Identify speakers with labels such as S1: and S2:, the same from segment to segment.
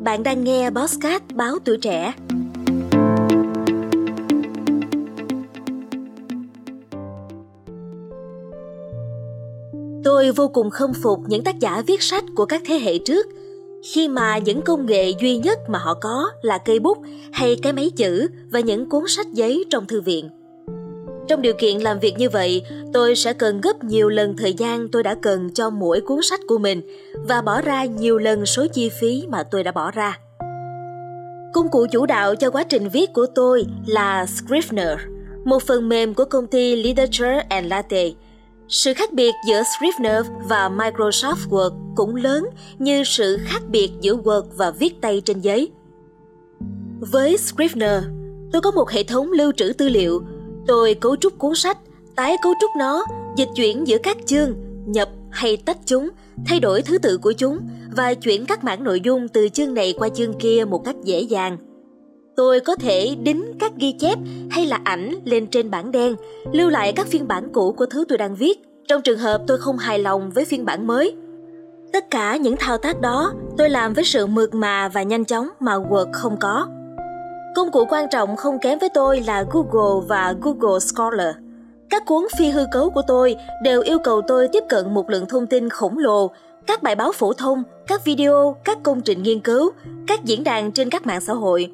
S1: Bạn đang nghe Bosscat báo tuổi trẻ. Tôi vô cùng khâm phục những tác giả viết sách của các thế hệ trước, khi mà những công nghệ duy nhất mà họ có là cây bút hay cái máy chữ và những cuốn sách giấy trong thư viện. Trong điều kiện làm việc như vậy, tôi sẽ cần gấp nhiều lần thời gian tôi đã cần cho mỗi cuốn sách của mình và bỏ ra nhiều lần số chi phí mà tôi đã bỏ ra. Công cụ chủ đạo cho quá trình viết của tôi là Scrivener, một phần mềm của công ty Literature and Latte. Sự khác biệt giữa Scrivener và Microsoft Word cũng lớn như sự khác biệt giữa Word và viết tay trên giấy. Với Scrivener, tôi có một hệ thống lưu trữ tư liệu Tôi cấu trúc cuốn sách, tái cấu trúc nó, dịch chuyển giữa các chương, nhập hay tách chúng, thay đổi thứ tự của chúng và chuyển các mảng nội dung từ chương này qua chương kia một cách dễ dàng. Tôi có thể đính các ghi chép hay là ảnh lên trên bảng đen, lưu lại các phiên bản cũ của thứ tôi đang viết, trong trường hợp tôi không hài lòng với phiên bản mới. Tất cả những thao tác đó tôi làm với sự mượt mà và nhanh chóng mà Word không có. Công cụ quan trọng không kém với tôi là Google và Google Scholar. Các cuốn phi hư cấu của tôi đều yêu cầu tôi tiếp cận một lượng thông tin khổng lồ, các bài báo phổ thông, các video, các công trình nghiên cứu, các diễn đàn trên các mạng xã hội.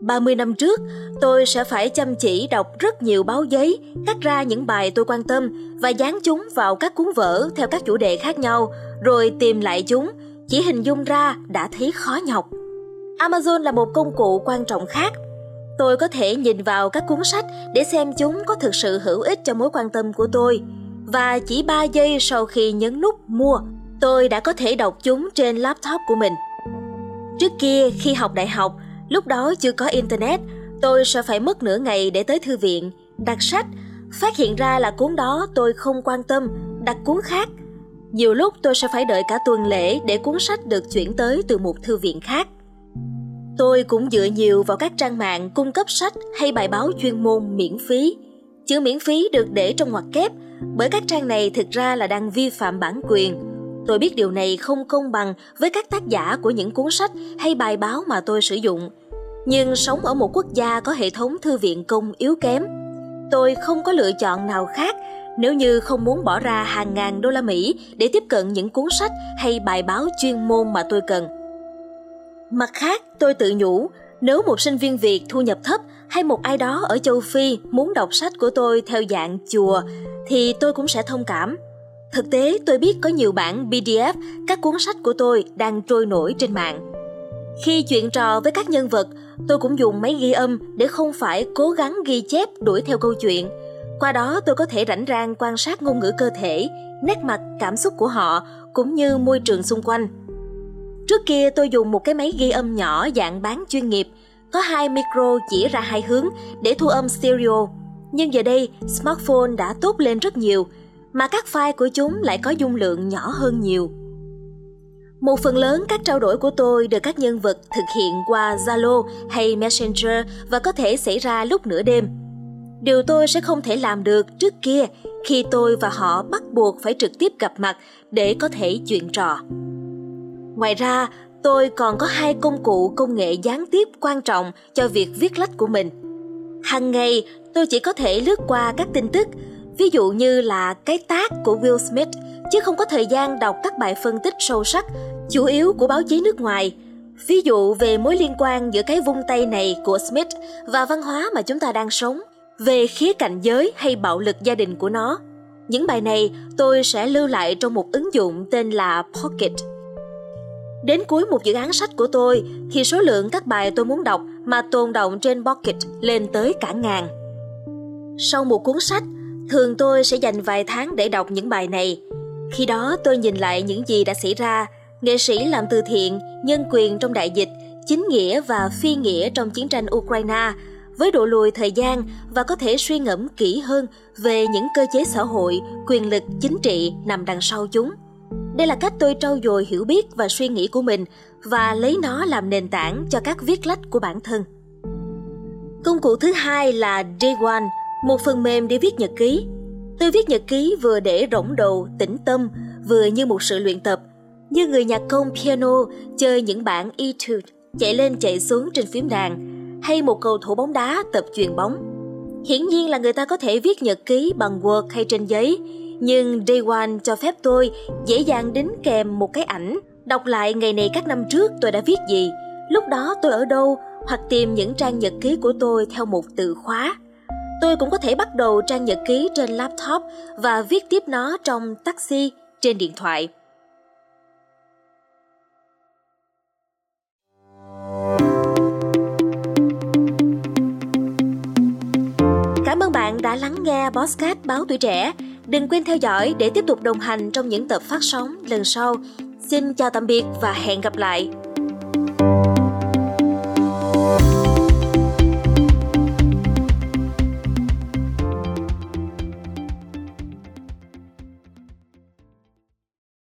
S1: 30 năm trước, tôi sẽ phải chăm chỉ đọc rất nhiều báo giấy, cắt ra những bài tôi quan tâm và dán chúng vào các cuốn vở theo các chủ đề khác nhau, rồi tìm lại chúng, chỉ hình dung ra đã thấy khó nhọc. Amazon là một công cụ quan trọng khác. Tôi có thể nhìn vào các cuốn sách để xem chúng có thực sự hữu ích cho mối quan tâm của tôi. Và chỉ 3 giây sau khi nhấn nút mua, tôi đã có thể đọc chúng trên laptop của mình. Trước kia khi học đại học, lúc đó chưa có internet, tôi sẽ phải mất nửa ngày để tới thư viện, đặt sách, phát hiện ra là cuốn đó tôi không quan tâm, đặt cuốn khác. Nhiều lúc tôi sẽ phải đợi cả tuần lễ để cuốn sách được chuyển tới từ một thư viện khác. Tôi cũng dựa nhiều vào các trang mạng cung cấp sách hay bài báo chuyên môn miễn phí. Chữ miễn phí được để trong ngoặc kép bởi các trang này thực ra là đang vi phạm bản quyền. Tôi biết điều này không công bằng với các tác giả của những cuốn sách hay bài báo mà tôi sử dụng. Nhưng sống ở một quốc gia có hệ thống thư viện công yếu kém, tôi không có lựa chọn nào khác nếu như không muốn bỏ ra hàng ngàn đô la Mỹ để tiếp cận những cuốn sách hay bài báo chuyên môn mà tôi cần. Mặt khác, tôi tự nhủ, nếu một sinh viên Việt thu nhập thấp hay một ai đó ở châu Phi muốn đọc sách của tôi theo dạng chùa thì tôi cũng sẽ thông cảm. Thực tế, tôi biết có nhiều bản PDF các cuốn sách của tôi đang trôi nổi trên mạng. Khi chuyện trò với các nhân vật, tôi cũng dùng máy ghi âm để không phải cố gắng ghi chép đuổi theo câu chuyện. Qua đó tôi có thể rảnh rang quan sát ngôn ngữ cơ thể, nét mặt, cảm xúc của họ cũng như môi trường xung quanh. Trước kia tôi dùng một cái máy ghi âm nhỏ dạng bán chuyên nghiệp, có hai micro chỉ ra hai hướng để thu âm stereo. Nhưng giờ đây, smartphone đã tốt lên rất nhiều, mà các file của chúng lại có dung lượng nhỏ hơn nhiều. Một phần lớn các trao đổi của tôi được các nhân vật thực hiện qua Zalo hay Messenger và có thể xảy ra lúc nửa đêm. Điều tôi sẽ không thể làm được trước kia khi tôi và họ bắt buộc phải trực tiếp gặp mặt để có thể chuyện trò. Ngoài ra, tôi còn có hai công cụ công nghệ gián tiếp quan trọng cho việc viết lách của mình. Hàng ngày, tôi chỉ có thể lướt qua các tin tức, ví dụ như là cái tác của Will Smith, chứ không có thời gian đọc các bài phân tích sâu sắc, chủ yếu của báo chí nước ngoài. Ví dụ về mối liên quan giữa cái vung tay này của Smith và văn hóa mà chúng ta đang sống, về khía cạnh giới hay bạo lực gia đình của nó. Những bài này tôi sẽ lưu lại trong một ứng dụng tên là Pocket. Đến cuối một dự án sách của tôi thì số lượng các bài tôi muốn đọc mà tồn động trên Pocket lên tới cả ngàn. Sau một cuốn sách, thường tôi sẽ dành vài tháng để đọc những bài này. Khi đó tôi nhìn lại những gì đã xảy ra, nghệ sĩ làm từ thiện, nhân quyền trong đại dịch, chính nghĩa và phi nghĩa trong chiến tranh Ukraine với độ lùi thời gian và có thể suy ngẫm kỹ hơn về những cơ chế xã hội, quyền lực chính trị nằm đằng sau chúng. Đây là cách tôi trau dồi hiểu biết và suy nghĩ của mình và lấy nó làm nền tảng cho các viết lách của bản thân. Công cụ thứ hai là Day One, một phần mềm để viết nhật ký. Tôi viết nhật ký vừa để rỗng đầu, tĩnh tâm, vừa như một sự luyện tập. như người nhạc công piano chơi những bản etude chạy lên chạy xuống trên phím đàn hay một cầu thủ bóng đá tập chuyền bóng. Hiển nhiên là người ta có thể viết nhật ký bằng Word hay trên giấy, nhưng Day One cho phép tôi dễ dàng đính kèm một cái ảnh, đọc lại ngày này các năm trước tôi đã viết gì, lúc đó tôi ở đâu, hoặc tìm những trang nhật ký của tôi theo một từ khóa. Tôi cũng có thể bắt đầu trang nhật ký trên laptop và viết tiếp nó trong taxi trên điện thoại. Cảm ơn bạn đã lắng nghe Bosscat Báo Tuổi Trẻ. Đừng quên theo dõi để tiếp tục đồng hành trong những tập phát sóng lần sau. Xin chào tạm biệt và hẹn gặp lại.